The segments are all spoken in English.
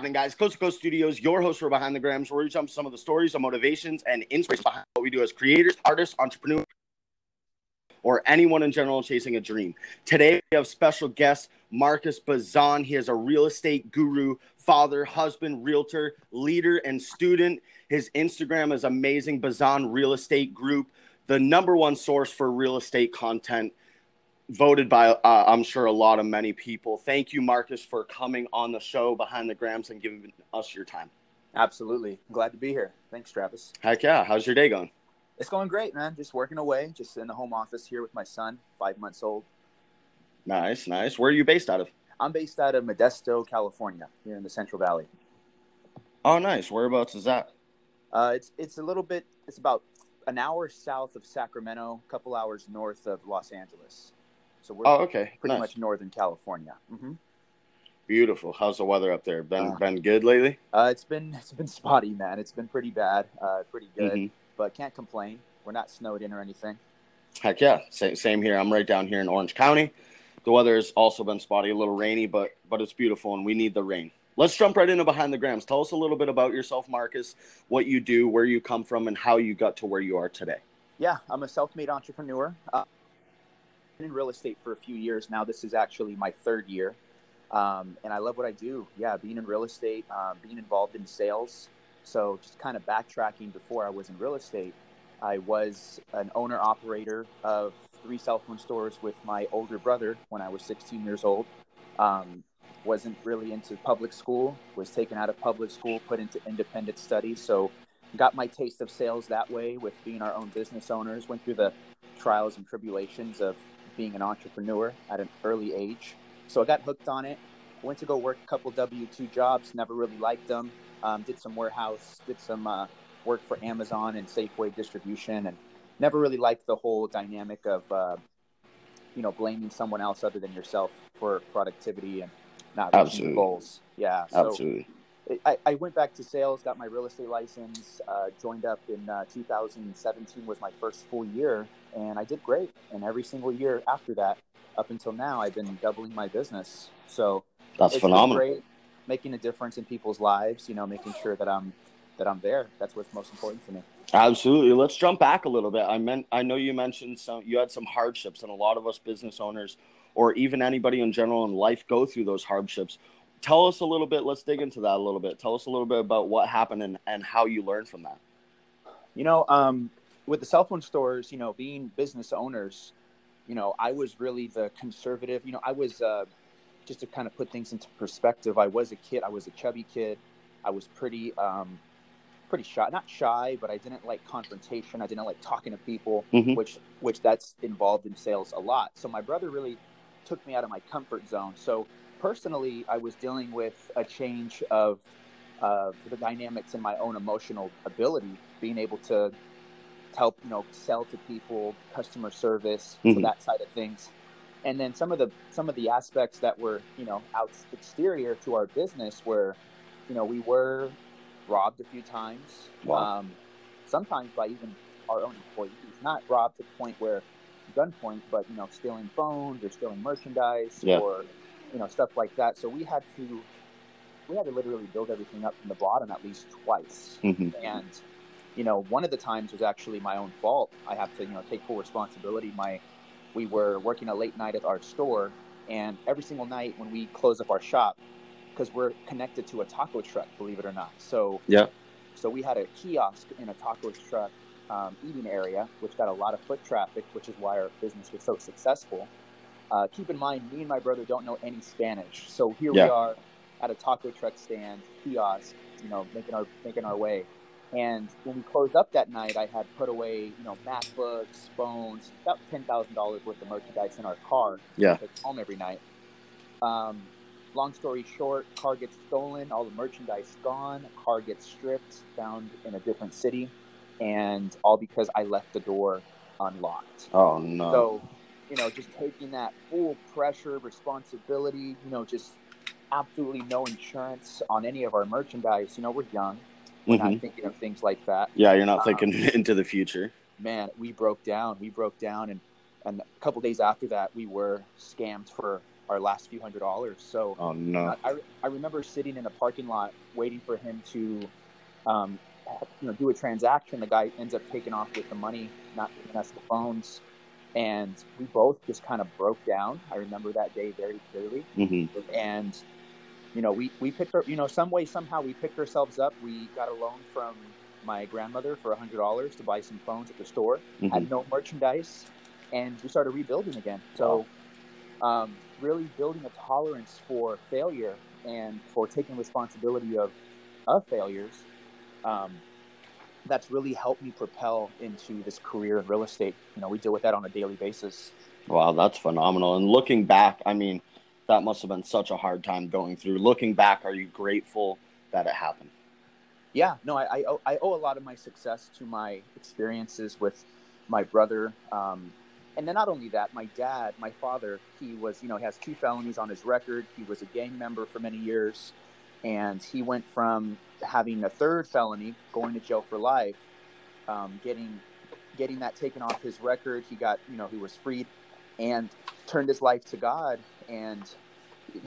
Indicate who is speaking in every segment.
Speaker 1: happening, guys? Coast to Coast Studios, your host for Behind the Grams, where we jump some of the stories, the motivations, and inspiration behind what we do as creators, artists, entrepreneurs, or anyone in general chasing a dream. Today, we have special guest Marcus Bazan. He is a real estate guru, father, husband, realtor, leader, and student. His Instagram is amazing, Bazan Real Estate Group, the number one source for real estate content voted by uh, I'm sure a lot of many people. Thank you, Marcus, for coming on the show behind the grams and giving us your time.
Speaker 2: Absolutely, I'm glad to be here. Thanks, Travis.
Speaker 1: Heck yeah! How's your day going?
Speaker 2: It's going great, man. Just working away, just in the home office here with my son, five months old.
Speaker 1: Nice, nice. Where are you based out of?
Speaker 2: I'm based out of Modesto, California, here in the Central Valley.
Speaker 1: Oh, nice. Whereabouts is that?
Speaker 2: Uh, it's it's a little bit. It's about an hour south of Sacramento, a couple hours north of Los Angeles. So we're
Speaker 1: oh, okay.
Speaker 2: pretty
Speaker 1: nice.
Speaker 2: much Northern California. Mm-hmm.
Speaker 1: Beautiful. How's the weather up there? Been
Speaker 2: Uh,
Speaker 1: been good lately?
Speaker 2: Uh, it's been it's been spotty, man. It's been pretty bad, uh, pretty good,
Speaker 1: Mhm.
Speaker 2: but can't complain. We're not snowed in or anything.
Speaker 1: Heck yeah. Same, same here. I'm right down here in Orange County. The weather has also been spotty, a little rainy, but but it's beautiful, and we need the rain. Let's jump right into behind the grams. Tell us a little bit about yourself, Marcus. What you do, where you come from, and how you got to where you are today.
Speaker 2: Yeah, I'm a self-made entrepreneur. Uh, in real estate for a few years now. This is actually my third year, um, and I love what I do. Yeah, being in real estate, um, being involved in sales. So just kind of backtracking before I was in real estate, I was an owner operator of three cell phone stores with my older brother when I was 16 years old. Um, wasn't really into public school. Was taken out of public school, put into independent study. So got my taste of sales that way with being our own business owners. Went through the trials and tribulations of being an entrepreneur at an early age. So I got hooked on it. Went to go work a couple W two jobs. Never really liked them. Um, did some warehouse. Did some uh, work for Amazon and Safeway distribution, and never really liked the whole dynamic of uh, you know blaming someone else other than yourself for productivity and not reaching goals. Yeah. So
Speaker 1: Absolutely.
Speaker 2: I, I went back to sales, got my real estate license, uh, joined up in uh, 2017 was my first full year, and I did great. And every single year after that, up until now, I've been doubling my business. So
Speaker 1: That's phenomenal.
Speaker 2: great, making a difference in people's lives. You know, making sure that I'm that I'm there. That's what's most important to me.
Speaker 1: Absolutely. Let's jump back a little bit. I meant I know you mentioned some you had some hardships and a lot of us business owners or even anybody in general in life go through those hardships. Tell us a little bit, let's dig into that a little bit. Tell us a little bit about what happened and, and how you learned from that.
Speaker 2: You know, um, with the cell phone stores, you know, being business owners, you know, I was really the conservative. You know, I was uh, just to kind of put things into perspective. I was a kid. I was a chubby kid. I was pretty, um, pretty shy. Not shy, but I didn't like confrontation. I didn't like talking to people,
Speaker 1: Mhm.
Speaker 2: which which that's involved in sales a lot. So my brother really took me out of my comfort zone. So personally, I was dealing with a change of uh, the dynamics in my own emotional ability, being able to help, you know, sell to people, customer service, so
Speaker 1: Mhm.
Speaker 2: that side of things. And then some of the some of the aspects that were, you know, out exterior to our business were, you know, we were robbed a few times.
Speaker 1: Wow.
Speaker 2: Um, sometimes by even our own employees, not robbed to the point where gunpoint, but you know, stealing phones or stealing merchandise
Speaker 1: Yeah.
Speaker 2: or you know stuff like that. So we had to we had to literally build everything up from the bottom at least twice.
Speaker 1: Mhm.
Speaker 2: And you know, one of the times was actually my own fault. I have to you know take full responsibility. My we were working a late night at our store, and every single night when we close up our shop, because we're connected to a taco truck, believe it or not. So
Speaker 1: Yeah.
Speaker 2: so we had a kiosk in a taco truck um, eating area, which got a lot of foot traffic, which is why our business was so successful. Uh, keep in mind, me and my brother don't know any Spanish, so here
Speaker 1: Yeah.
Speaker 2: we are at a taco truck stand kiosk, you know, making our making our way. And when we closed up that night, I had put away, you know, MacBooks, phones, about ten thousand dollars worth of merchandise in our car.
Speaker 1: Yeah.
Speaker 2: home every night. Um, long story short, car gets stolen, all the merchandise gone, car gets stripped, found in a different city, and all because I left the door unlocked.
Speaker 1: Oh no.
Speaker 2: So, you know, just taking that full pressure, responsibility, you know, just absolutely no insurance on any of our merchandise. You know, we're young, we're
Speaker 1: Mhm.
Speaker 2: not thinking of things like that.
Speaker 1: Yeah, you're not
Speaker 2: Um,
Speaker 1: thinking into the future.
Speaker 2: Man, we broke down. We broke down, and and a couple days after that, we were scammed for our last few hundred dollars. So
Speaker 1: Oh no.
Speaker 2: I, I remember sitting in a parking lot waiting for him to, um, you know, do a transaction. The guy ends up taking off with the money, not giving us the phones, and we both just kind of broke down. I remember that day very clearly,
Speaker 1: hmm
Speaker 2: and you know, we we picked our, you know, some way somehow we picked ourselves up. We got a loan from my grandmother for a hundred dollars to buy some phones at the store.
Speaker 1: hmm
Speaker 2: Had no merchandise, and we started rebuilding again. So, um, really building a tolerance for failure and for taking responsibility of of failures. Um, that's really helped me propel into this career in real estate. You know, we deal with that on a daily basis.
Speaker 1: Wow, that's phenomenal. And looking back, I mean, that must have been such a hard time going through. Looking back, are you grateful that it happened?
Speaker 2: Yeah, no, I, I, owe, I owe a lot of my success to my experiences with my brother. Um, and then not only that, my dad, my father, he was, you know, he has two felonies on his record. He was a gang member for many years. And he went from having a third felony, going to jail for life, um, getting getting that taken off his record. He got, you know, he was freed and turned his life to God. And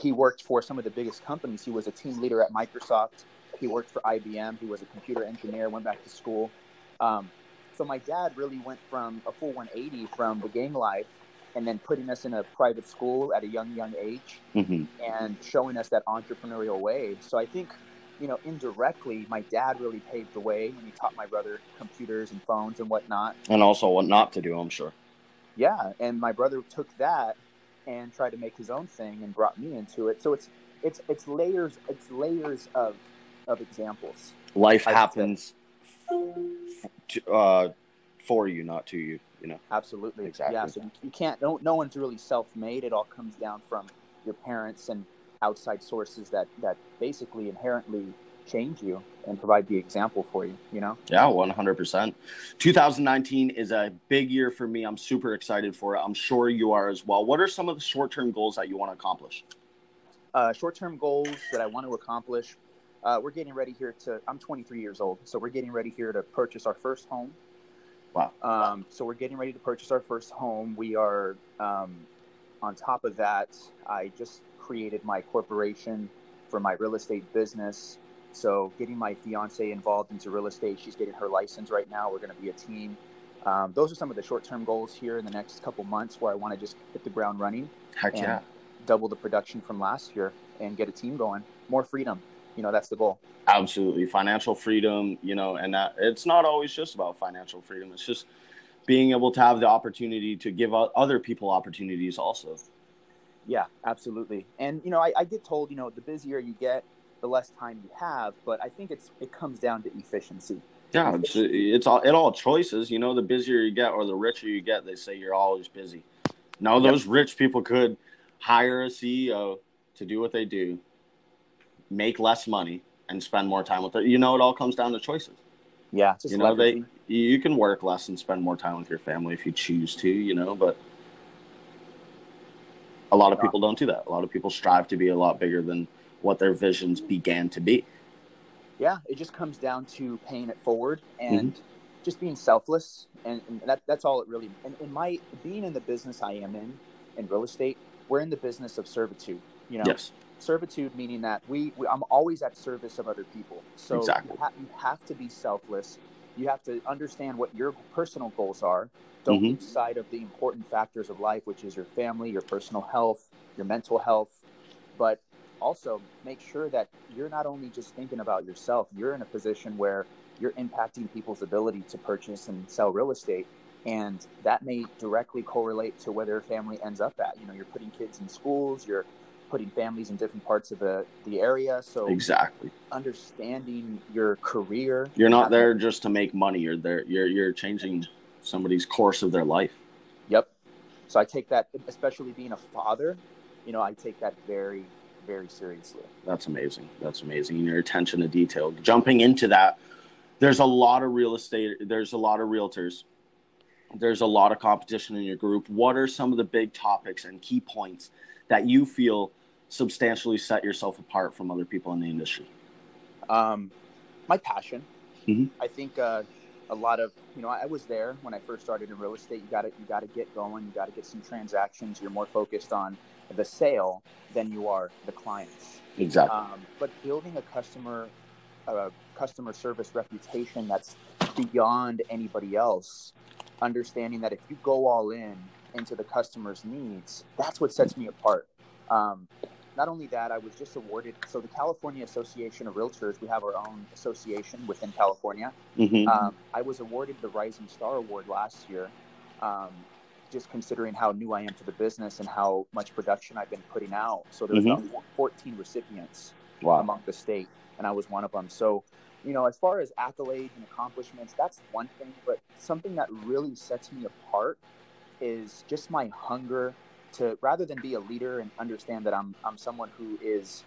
Speaker 2: he worked for some of the biggest companies. He was a team leader at Microsoft. He worked for IBM. He was a computer engineer. Went back to school. Um, so my dad really went from a full 180 from the gang life, and then putting us in a private school at a young young age,
Speaker 1: hmm
Speaker 2: and showing us that entrepreneurial way. So I think, you know, indirectly, my dad really paved the way when he taught my brother computers and phones and whatnot.
Speaker 1: And also what not to do, I'm sure.
Speaker 2: Yeah, and my brother took that and tried to make his own thing and brought me into it. So it's it's it's layers it's layers of of examples.
Speaker 1: Life happens to, uh, for you, not to you, you know.
Speaker 2: Absolutely.
Speaker 1: Exactly.
Speaker 2: Yeah. So you, you can't. No, no one's really self-made. It all comes down from your parents and outside sources that that basically inherently change you and provide the example for you. You know.
Speaker 1: Yeah, 100%. 2019 is a big year for me. I'm super excited for it. I'm sure you are as well. What are some of the short term goals that you want to accomplish?
Speaker 2: Uh, short-term goals that I want to accomplish. Uh, we're getting ready here to. I'm 23 years old, so we're getting ready here to purchase our first home.
Speaker 1: Wow.
Speaker 2: Um, so we're getting ready to purchase our first home. We are, um, on top of that, I just created my corporation for my real estate business. So getting my fiance involved into real estate, she's getting her license right now. We're going to be a team. Um, those are some of the short-term goals here in the next couple months, where I want to just hit the ground running,
Speaker 1: Heck yeah.
Speaker 2: double the production from last year, and get a team going. More freedom. You know, that's the goal.
Speaker 1: Absolutely. Financial freedom, you know, and that it's not always just about financial freedom. It's just being able to have the opportunity to give other people opportunities also.
Speaker 2: Yeah, absolutely. And you know, I, I get told, you know, the busier you get, the less time you have. But I think it's it comes down to efficiency.
Speaker 1: Yeah, it's it's all it all choices. You know, the busier you get or the richer you get, they say you're always busy. No,
Speaker 2: Yep.
Speaker 1: those rich people could hire a CEO to do what they do, make less money, and spend more time with it. You know, it all comes down to choices.
Speaker 2: Yeah, just
Speaker 1: you know, they you can work less and spend more time with your family if you choose to. You know, but a lot of people don't do that. A lot of people strive to be a lot bigger than what their visions began to be.
Speaker 2: yeah, it just comes down to paying it forward and
Speaker 1: Mm-hmm.
Speaker 2: just being selfless, and, and that that's all it really. And in my being in the business I am in, in real estate, we're in the business of servitude. You know,
Speaker 1: Yes,
Speaker 2: servitude meaning that we, we I'm always at service of other people. So
Speaker 1: Exactly.
Speaker 2: you, ha- you have to be selfless. You have to understand what your personal goals are. Don't
Speaker 1: Mhm.
Speaker 2: lose sight of the important factors of life, which is your family, your personal health, your mental health, but also make sure that you're not only just thinking about yourself. You're in a position where you're impacting people's ability to purchase and sell real estate and that may directly correlate to where their family ends up at you know you're putting kids in schools you're putting families in different parts of the the area so
Speaker 1: exactly.
Speaker 2: understanding your career
Speaker 1: You're not there just to make money. You're there. You're you're changing somebody's course of their life.
Speaker 2: yep so i take that especially being a father you know i take that very very seriously
Speaker 1: That's amazing. That's amazing. And your attention to detail. Jumping into that, there's a lot of real estate. There's a lot of realtors. There's a lot of competition in your group. What are some of the big topics and key points that you feel substantially set yourself apart from other people in the industry?
Speaker 2: um, my passion.
Speaker 1: Mhm.
Speaker 2: I think uh, a lot of you know I was there when I first started in real estate. You got to you got to get going. You got to get some transactions. You're more focused on the sale than you are the clients.
Speaker 1: Exactly.
Speaker 2: Um, but building a customer a customer service reputation that's beyond anybody else, understanding that if you go all in into the customer's needs, that's what sets me apart. Um, not only that, I was just awarded. So the California Association of Realtors, we have our own association within California.
Speaker 1: Mhm.
Speaker 2: Um, I was awarded the Rising Star Award last year, um, just considering how new I am to the business and how much production I've been putting out. So there's
Speaker 1: Mhm.
Speaker 2: about 14 recipients
Speaker 1: wow.
Speaker 2: among the state, and I was one of them. So, you know, as far as accolades and accomplishments, that's one thing. But something that really sets me apart is just my hunger to, rather than be a leader and understand that I'm I'm someone who is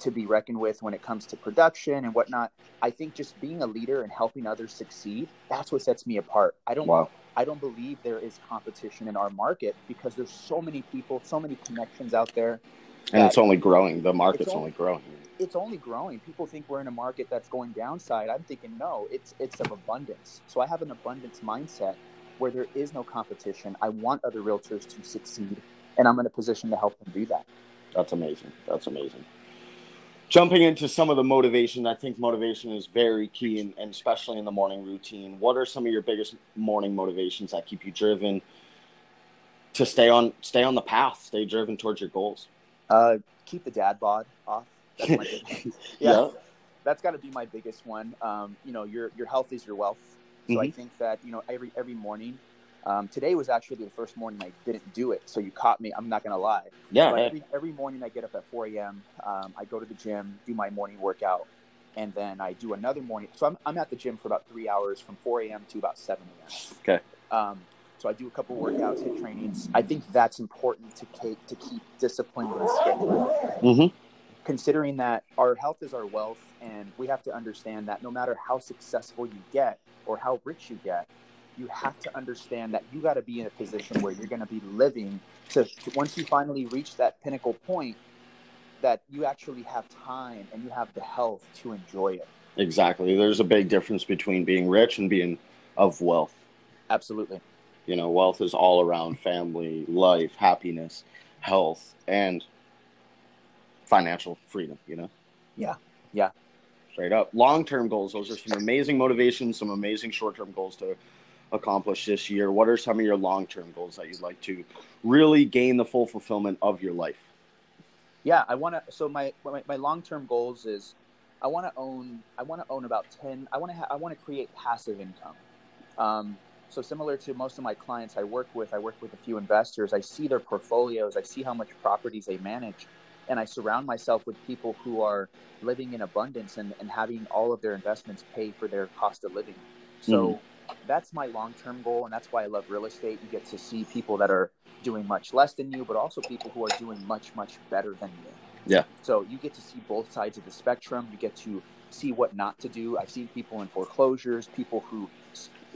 Speaker 2: to be reckoned with when it comes to production and whatnot. I think just being a leader and helping others succeed, that's what sets me apart. I don't
Speaker 1: Wow.
Speaker 2: I don't believe there is competition in our market because there's so many people, so many connections out there.
Speaker 1: And it's only growing. The market's
Speaker 2: It's
Speaker 1: only growing.
Speaker 2: it's only growing. People think we're in a market that's going downside. I'm thinking no, it's it's of abundance. So I have an abundance mindset where there is no competition. I want other realtors to succeed, and I'm in a position to help them do that.
Speaker 1: That's amazing. That's amazing. Jumping into some of the motivation, I think motivation is very key, and, and especially in the morning routine. What are some of your biggest morning motivations that keep you driven to stay on stay on the path, stay driven towards your goals?
Speaker 2: Uh, keep the dad bod off. That's my yeah,
Speaker 1: Yeah.
Speaker 2: that's got to be my biggest one. Um, you know, your your health is your wealth. So I
Speaker 1: Mhm.
Speaker 2: think that you know every every morning. Um, today was actually the first morning I didn't do it, so you caught me. I'm not gonna lie.
Speaker 1: Yeah,
Speaker 2: But every, every morning I get up at 4 a.m. Um, I go to the gym, do my morning workout, and then I do another morning. So I'm, I'm at the gym for about three hours from 4 a.m. to about 7 a.m.
Speaker 1: Okay.
Speaker 2: Um, so I do a couple workouts, HIIT trainings. I think that's important to keep, to keep disciplined and scheduled.
Speaker 1: Mhm.
Speaker 2: Considering that our health is our wealth, and we have to understand that no matter how successful you get or how rich you get, you have to understand that you got to be in a position where you're going to be living to, to once you finally reach that pinnacle point that you actually have time and you have the health to enjoy it
Speaker 1: Exactly. There's a big difference between being rich and being of wealth.
Speaker 2: absolutely
Speaker 1: You know, wealth is all around family, life, happiness, health, and financial freedom, you know?
Speaker 2: Yeah. Yeah.
Speaker 1: Straight up. Long term goals. Those are some amazing motivations, some amazing short term goals to accomplish this year. What are some of your long term goals that you'd like to really gain the full fulfillment of your life?
Speaker 2: yeah i want to so my my, my long-term goals is i want to own i want to own about 10 i want to ha- i want to create passive income um, so similar to most of my clients i work with i work with a few investors i see their portfolios i see how much properties they manage and i surround myself with people who are living in abundance and, and having all of their investments pay for their cost of living so that's my long-term goal and that's why i love real estate. You get to see people that are doing much less than you but also people who are doing much much better than you.
Speaker 1: Yeah.
Speaker 2: so you get to see both sides of the spectrum. You get to see what not to do. I've seen people in foreclosures people who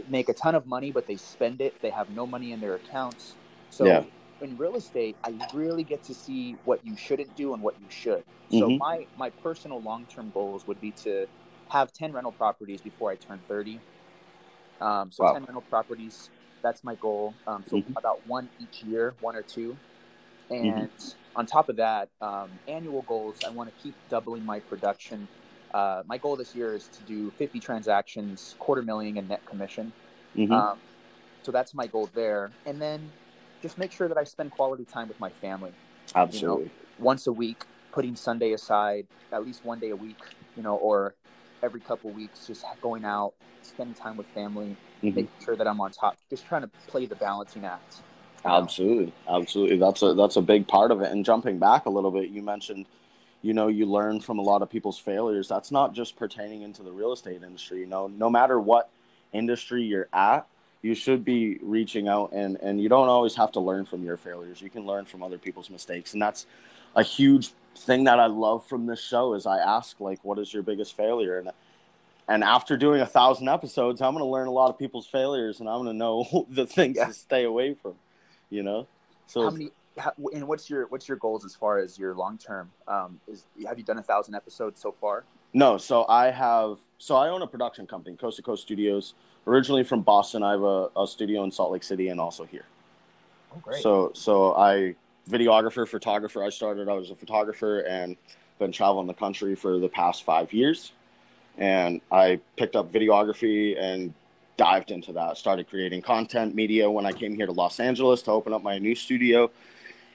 Speaker 2: make a ton of money but they spend it. They have no money in their accounts. So
Speaker 1: Yeah.
Speaker 2: in real estate i really get to see what you shouldn't do and what you should. So
Speaker 1: Mhm.
Speaker 2: my my personal long-term goals would be to have 10 rental properties before i turn 30 um, so
Speaker 1: Wow.
Speaker 2: 10 rental properties that's my goal um, so
Speaker 1: Mhm.
Speaker 2: about one each year one or two
Speaker 1: Mm-hmm.
Speaker 2: and on top of that um, annual goals i want to keep doubling my production uh, my goal this year is to do 50 transactions quarter million in net commission
Speaker 1: Mhm.
Speaker 2: um, so that's my goal there and then just make sure that i spend quality time with my family
Speaker 1: Absolutely.
Speaker 2: once a week, putting Sunday aside, at least one day a week, you know, or every couple weeks, just going out, spending time with family,
Speaker 1: Mhm.
Speaker 2: making sure that I'm on top, just trying to play the balancing act.
Speaker 1: Absolutely, absolutely. That's a that's a big part of it. And jumping back a little bit, you mentioned, you know, you learn from a lot of people's failures. That's not just pertaining into the real estate industry. You know, no matter what industry you're at, you should be reaching out and and you don't always have to learn from your failures. You can learn from other people's mistakes, and that's a huge thing that I love from this show. Is I ask like, what is your biggest failure? And and after doing a thousand episodes, I'm going to learn a lot of people's failures, and I'm going to know the things
Speaker 2: Yeah.
Speaker 1: to stay away from. You know, so
Speaker 2: How many? How, and what's your what's your goals as far as your long term? Um, is have you done a thousand episodes so far?
Speaker 1: no. So I have. So I own a production company, Coast to Coast Studios. originally from Boston. I have a, a studio in Salt Lake City and also here.
Speaker 2: Oh, great.
Speaker 1: So so I videographer, photographer. I started. I was a photographer and been traveling the country for the past five years. And I picked up videography and dived into that. Started creating content media when I came here to Los Angeles to open up my new studio.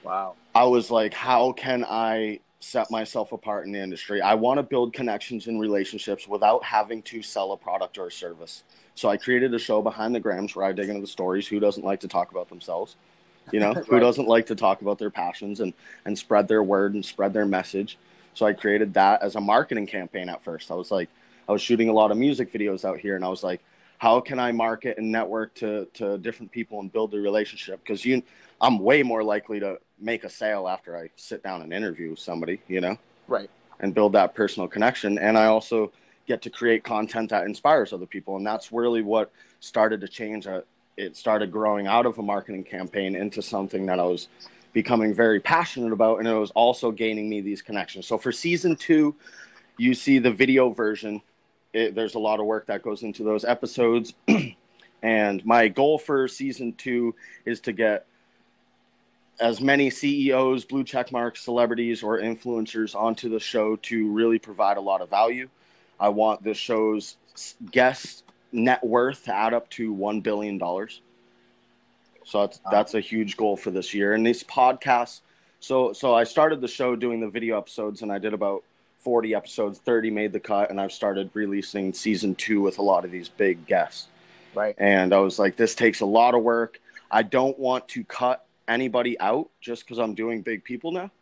Speaker 2: wow.
Speaker 1: I was like, how can I set myself apart in the industry? I want to build connections and relationships without having to sell a product or a service. So I created a show behind the grams where I dig into the stories. Who doesn't like to talk about themselves? You know, who doesn't like to talk about their passions and and spread their word and spread their message? So I created that as a marketing campaign at first. I was like, I was shooting a lot of music videos out here, and I was like, how can I market and network to to different people and build a relationship? Because you, I'm way more likely to make a sale after I sit down and interview somebody, you know,
Speaker 2: Right.
Speaker 1: and build that personal connection. And I also get to create content that inspires other people, and that's really what started to change. It started growing out of a marketing campaign into something that I was becoming very passionate about, and it was also gaining me these connections. So for season two, you see the video version. It, there's a lot of work that goes into those episodes. and my goal for season two is to get as many CEOs, blue check marks, celebrities, or influencers onto the show to really provide a lot of value. I want the show's guest net worth to add up to $1 billion. So that's, that's a huge goal for this year. And these podcasts, so, so I started the show doing the video episodes and I did about 40 episodes, 30 made the cut, and I've started releasing season two with a lot of these big guests.
Speaker 2: Right.
Speaker 1: And I was like, this takes a lot of work. I don't want to cut anybody out just because I'm doing big people now.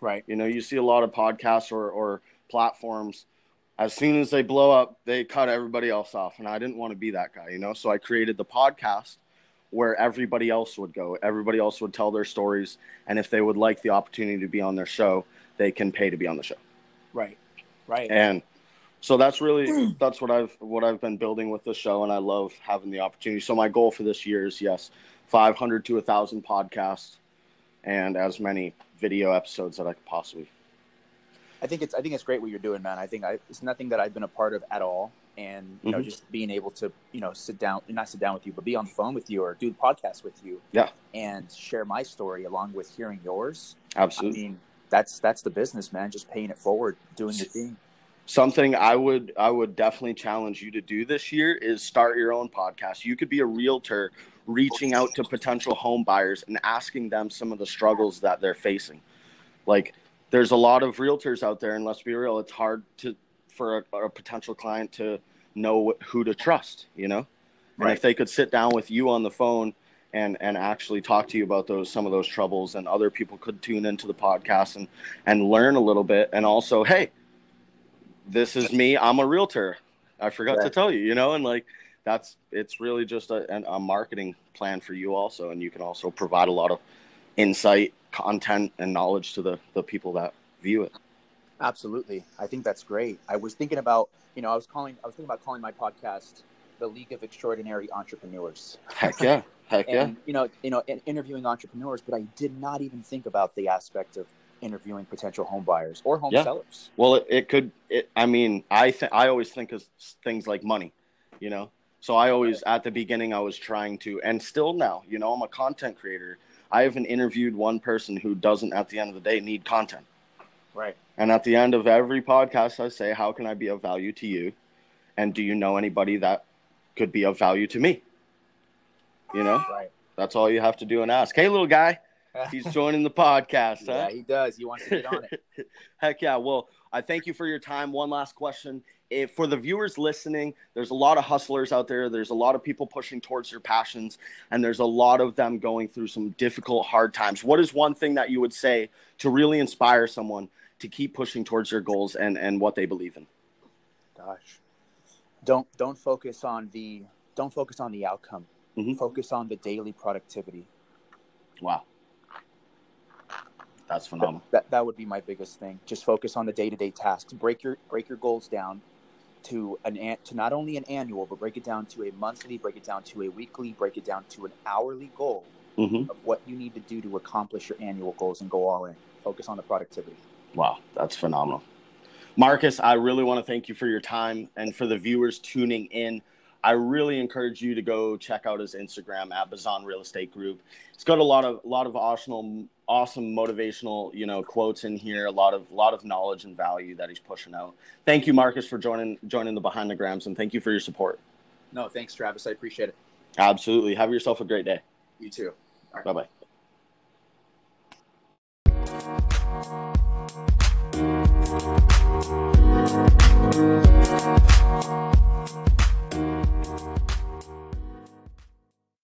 Speaker 2: Right.
Speaker 1: You know, you see a lot of podcasts or, or platforms. As soon as they blow up, they cut everybody else off. And I didn't want to be that guy, you know? So I created the podcast where everybody else would go. Everybody else would tell their stories. And if they would like the opportunity to be on their show, they can pay to be on the show.
Speaker 2: Right. Right.
Speaker 1: And so that's really that's what I've what I've been building with the show and I love having the opportunity. So my goal for this year is yes, 500 to 1000 podcasts and as many video episodes that I could possibly.
Speaker 2: I think it's I think it's great what you're doing, man. I think I, it's nothing that I've been a part of at all, and you know,
Speaker 1: Mhm.
Speaker 2: just being able to you know sit down, not sit down with you, but be on the phone with you or do the podcast with you,
Speaker 1: Yeah.
Speaker 2: and share my story along with hearing yours.
Speaker 1: Absolutely.
Speaker 2: I mean, that's that's the business, man. Just paying it forward, doing your thing.
Speaker 1: Something I would I would definitely challenge you to do this year is start your own podcast. You could be a realtor reaching out to potential home buyers and asking them some of the struggles that they're facing. Like there's a lot of realtors out there and let's be real, it's hard to for a, a potential client to know what, who to trust, you know? And if they could sit down with you on the phone and and actually talk to you about those some of those troubles and other people could tune into the podcast and and learn a little bit and also hey this is me i'm a realtor. I forgot to tell you you know and like that's it's really just a, an- a marketing plan for you also and you can also provide a lot of insight content and knowledge to the the people that view it
Speaker 2: Absolutely, I think that's great. I was thinking about you know I was calling I was thinking about calling my podcast the League of Extraordinary Entrepreneurs.
Speaker 1: heck yeah heck yeah
Speaker 2: you know you know in, interviewing entrepreneurs but i did not even think about the aspect of interviewing potential home buyers or home
Speaker 1: Yeah.
Speaker 2: sellers
Speaker 1: Well, it, it could. It, I mean, I th- I always think of things like money, you know. So I always at the beginning I was trying to, and still now, you know, I'm a content creator. I haven't interviewed one person who doesn't, at the end of the day, need content.
Speaker 2: right
Speaker 1: And at the end of every podcast, I say, "How can I be of value to you?" And do you know anybody that could be of value to me? You know,
Speaker 2: right
Speaker 1: that's all you have to do and ask. Hey, little guy, he's joining the podcast.
Speaker 2: yeah
Speaker 1: huh?
Speaker 2: he does he wants to get on it
Speaker 1: Heck yeah. Well, I thank you for your time. One last question. If, for the viewers listening, there's a lot of hustlers out there. There's a lot of people pushing towards their passions, and there's a lot of them going through some difficult, hard times. What is one thing that you would say to really inspire someone to keep pushing towards their goals and, and what they believe in?
Speaker 2: gosh don't don't focus on the don't focus on the outcome
Speaker 1: Mhm.
Speaker 2: focus on the daily productivity
Speaker 1: Wow. That's phenomenal.
Speaker 2: that that would be my biggest thing just focus on the day-to-day tasks break your break your goals down to an to not only an annual but break it down to a monthly break it down to a weekly break it down to an hourly goal
Speaker 1: hmm
Speaker 2: of what you need to do to accomplish your annual goals and go all in. Focus on the productivity.
Speaker 1: Wow, that's phenomenal. Marcus, I really want to thank you for your time and for the viewers tuning in. I really encourage you to go check out his Instagram at Bazan Real Estate Group. It's got a lot of a lot of awesome, awesome motivational you know quotes in here a lot of lot of knowledge and value that he's pushing out. Thank you marcus for joining joining the behind the grams and thank you for your support.
Speaker 2: No thanks travis. I appreciate it.
Speaker 1: Absolutely. Have yourself a great day.
Speaker 2: You too.
Speaker 1: Right. bye-bye.